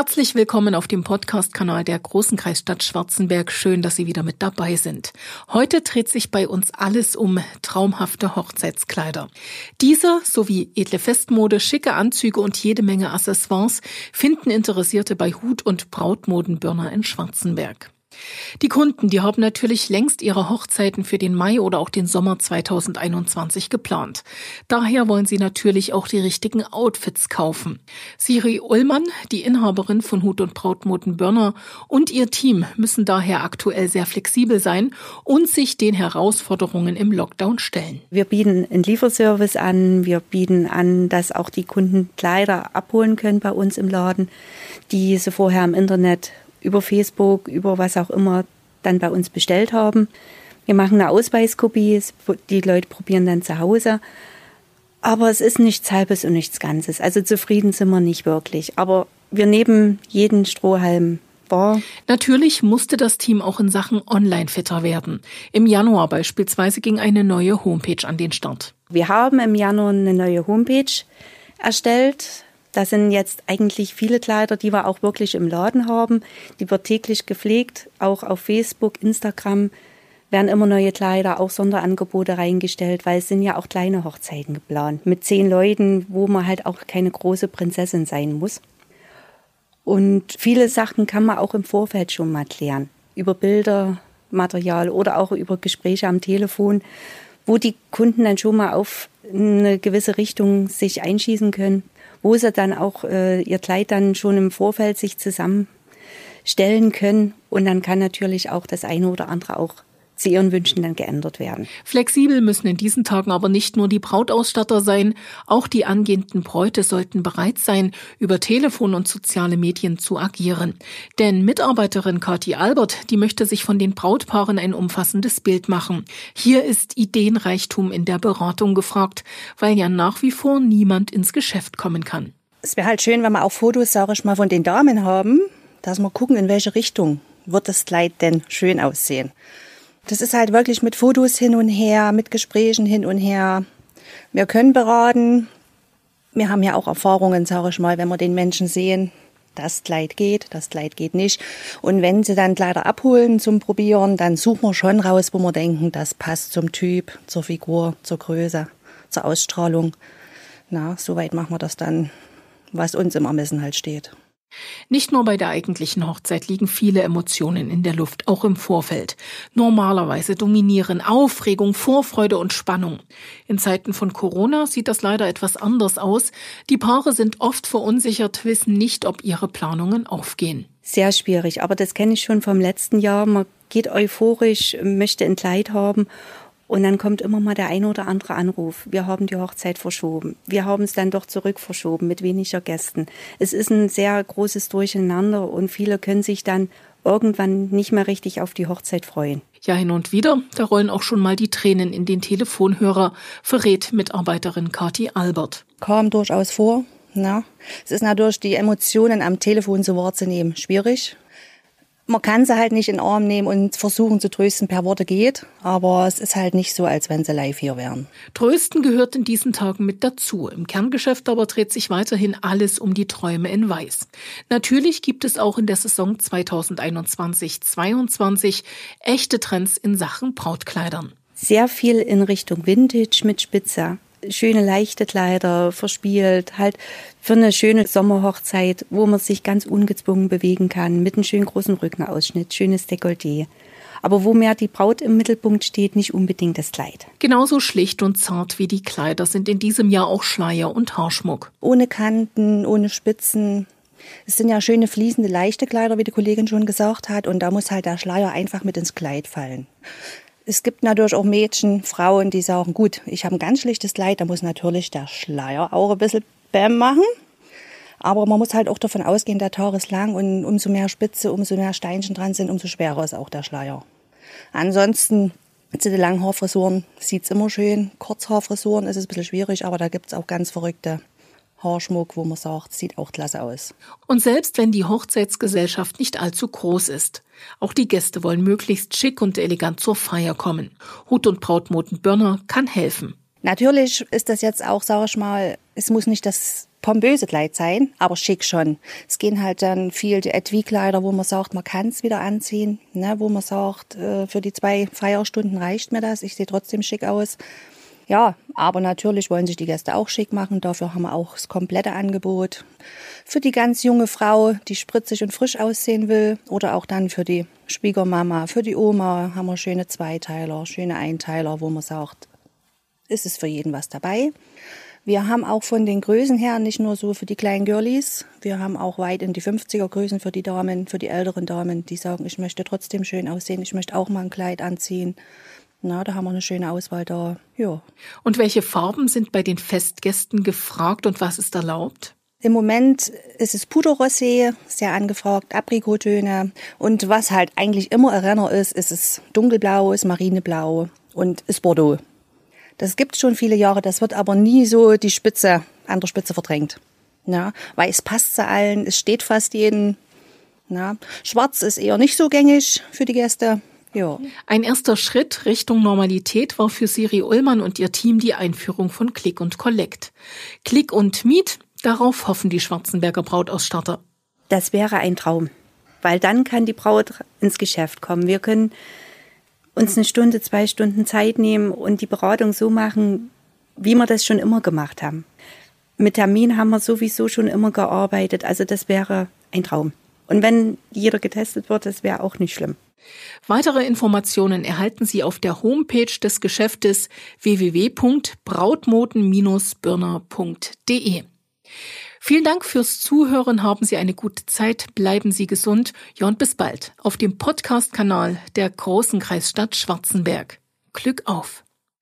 Herzlich willkommen auf dem Podcast-Kanal der Großen Kreisstadt Schwarzenberg. Schön, dass Sie wieder mit dabei sind. Heute dreht sich bei uns alles um traumhafte Hochzeitskleider. Diese sowie edle Festmode, schicke Anzüge und jede Menge Accessoires finden Interessierte bei Hut- und Brautmodenbörner in Schwarzenberg. Die Kunden, die haben natürlich längst ihre Hochzeiten für den Mai oder auch den Sommer 2021 geplant. Daher wollen sie natürlich auch die richtigen Outfits kaufen. Siri Ullmann, die Inhaberin von Hut und Brautmoden Börner und ihr Team müssen daher aktuell sehr flexibel sein und sich den Herausforderungen im Lockdown stellen. Wir bieten einen Lieferservice an, wir bieten an, dass auch die Kunden Kleider abholen können bei uns im Laden, die sie vorher im Internet über Facebook, über was auch immer dann bei uns bestellt haben. Wir machen eine Ausweiskopie, die Leute probieren dann zu Hause. Aber es ist nichts Halbes und nichts Ganzes. Also zufrieden sind wir nicht wirklich. Aber wir nehmen jeden Strohhalm wahr. Natürlich musste das Team auch in Sachen Online fitter werden. Im Januar beispielsweise ging eine neue Homepage an den Start. Wir haben im Januar eine neue Homepage erstellt. Das sind jetzt eigentlich viele Kleider, die wir auch wirklich im Laden haben. Die wird täglich gepflegt. Auch auf Facebook, Instagram werden immer neue Kleider, auch Sonderangebote reingestellt, weil es sind ja auch kleine Hochzeiten geplant. Mit zehn Leuten, wo man halt auch keine große Prinzessin sein muss. Und viele Sachen kann man auch im Vorfeld schon mal klären. Über Bildermaterial oder auch über Gespräche am Telefon, wo die Kunden dann schon mal auf eine gewisse Richtung sich einschießen können wo sie dann auch äh, ihr Kleid dann schon im Vorfeld sich zusammenstellen können. Und dann kann natürlich auch das eine oder andere auch zu ihren Wünschen dann geändert werden. Flexibel müssen in diesen Tagen aber nicht nur die Brautausstatter sein, auch die angehenden Bräute sollten bereit sein, über Telefon und soziale Medien zu agieren. Denn Mitarbeiterin Kathi Albert, die möchte sich von den Brautpaaren ein umfassendes Bild machen. Hier ist Ideenreichtum in der Beratung gefragt, weil ja nach wie vor niemand ins Geschäft kommen kann. Es wäre halt schön, wenn wir auch Fotos, sage ich mal, von den Damen haben, dass wir gucken, in welche Richtung wird das Kleid denn schön aussehen. Das ist halt wirklich mit Fotos hin und her, mit Gesprächen hin und her. Wir können beraten. Wir haben ja auch Erfahrungen, sage ich mal, wenn wir den Menschen sehen, das Kleid geht, das Kleid geht nicht. Und wenn sie dann Kleider abholen zum Probieren, dann suchen wir schon raus, wo wir denken, das passt zum Typ, zur Figur, zur Größe, zur Ausstrahlung. Na, soweit machen wir das dann, was uns im Ermessen halt steht. Nicht nur bei der eigentlichen Hochzeit liegen viele Emotionen in der Luft, auch im Vorfeld. Normalerweise dominieren Aufregung, Vorfreude und Spannung. In Zeiten von Corona sieht das leider etwas anders aus. Die Paare sind oft verunsichert, wissen nicht, ob ihre Planungen aufgehen. Sehr schwierig, aber das kenne ich schon vom letzten Jahr. Man geht euphorisch, möchte ein Kleid haben und dann kommt immer mal der ein oder andere Anruf. Wir haben die Hochzeit verschoben. Wir haben es dann doch zurück verschoben mit weniger Gästen. Es ist ein sehr großes Durcheinander und viele können sich dann irgendwann nicht mehr richtig auf die Hochzeit freuen. Ja, hin und wieder, da rollen auch schon mal die Tränen in den Telefonhörer, verrät Mitarbeiterin Kati Albert. Kam durchaus vor. Na, es ist natürlich die Emotionen am Telefon so wahrzunehmen schwierig man kann sie halt nicht in den Arm nehmen und versuchen zu trösten per Worte geht, aber es ist halt nicht so, als wenn sie live hier wären. Trösten gehört in diesen Tagen mit dazu. Im Kerngeschäft aber dreht sich weiterhin alles um die Träume in Weiß. Natürlich gibt es auch in der Saison 2021-22 echte Trends in Sachen Brautkleidern. Sehr viel in Richtung Vintage mit Spitze schöne leichte Kleider, verspielt, halt für eine schöne Sommerhochzeit, wo man sich ganz ungezwungen bewegen kann, mit einem schönen großen Rückenausschnitt, schönes Dekolleté. Aber wo mehr die Braut im Mittelpunkt steht, nicht unbedingt das Kleid. Genauso schlicht und zart wie die Kleider sind in diesem Jahr auch Schleier und Haarschmuck. Ohne Kanten, ohne Spitzen. Es sind ja schöne fließende, leichte Kleider, wie die Kollegin schon gesagt hat, und da muss halt der Schleier einfach mit ins Kleid fallen. Es gibt natürlich auch Mädchen, Frauen, die sagen, gut, ich habe ein ganz schlichtes Kleid, da muss natürlich der Schleier auch ein bisschen Bäm machen. Aber man muss halt auch davon ausgehen, der Tag ist lang und umso mehr Spitze, umso mehr Steinchen dran sind, umso schwerer ist auch der Schleier. Ansonsten zu den Langhaarfrisuren sieht's immer schön. Kurzhaarfrisuren ist es ein bisschen schwierig, aber da gibt's auch ganz verrückte Haarschmuck, wo man sagt, sieht auch klasse aus. Und selbst wenn die Hochzeitsgesellschaft nicht allzu groß ist, auch die Gäste wollen möglichst schick und elegant zur Feier kommen. Hut- und Brautmoden Börner kann helfen. Natürlich ist das jetzt auch, sage ich mal, es muss nicht das pompöse Kleid sein, aber schick schon. Es gehen halt dann viel die Etui-Kleider, wo man sagt, man kann es wieder anziehen, ne, wo man sagt, äh, für die zwei Feierstunden reicht mir das, ich sehe trotzdem schick aus. Ja, aber natürlich wollen sich die Gäste auch schick machen. Dafür haben wir auch das komplette Angebot. Für die ganz junge Frau, die spritzig und frisch aussehen will. Oder auch dann für die Schwiegermama, für die Oma haben wir schöne Zweiteiler, schöne Einteiler, wo man sagt, ist es für jeden was dabei. Wir haben auch von den Größen her nicht nur so für die kleinen Girlies, wir haben auch weit in die 50er Größen für die Damen, für die älteren Damen, die sagen, ich möchte trotzdem schön aussehen, ich möchte auch mal ein Kleid anziehen. Na, da haben wir eine schöne Auswahl da. Ja. Und welche Farben sind bei den Festgästen gefragt und was ist erlaubt? Im Moment ist es Puderrosé, sehr angefragt, Aprikotöne. Und was halt eigentlich immer Renner ist, ist es dunkelblau, ist marineblau und ist Bordeaux. Das gibt schon viele Jahre, das wird aber nie so die Spitze an der Spitze verdrängt. Ja, weil es passt zu allen, es steht fast jeden. Ja. Schwarz ist eher nicht so gängig für die Gäste. Ja. Ein erster Schritt Richtung Normalität war für Siri Ullmann und ihr Team die Einführung von Click und Collect. Click und Meet, darauf hoffen die Schwarzenberger Brautausstatter. Das wäre ein Traum, weil dann kann die Braut ins Geschäft kommen. Wir können uns eine Stunde, zwei Stunden Zeit nehmen und die Beratung so machen, wie wir das schon immer gemacht haben. Mit Termin haben wir sowieso schon immer gearbeitet, also das wäre ein Traum. Und wenn jeder getestet wird, das wäre auch nicht schlimm. Weitere Informationen erhalten Sie auf der Homepage des Geschäftes www.brautmoden-birner.de. Vielen Dank fürs Zuhören, haben Sie eine gute Zeit, bleiben Sie gesund, ja und bis bald auf dem Podcast-Kanal der Großen Kreisstadt Schwarzenberg. Glück auf!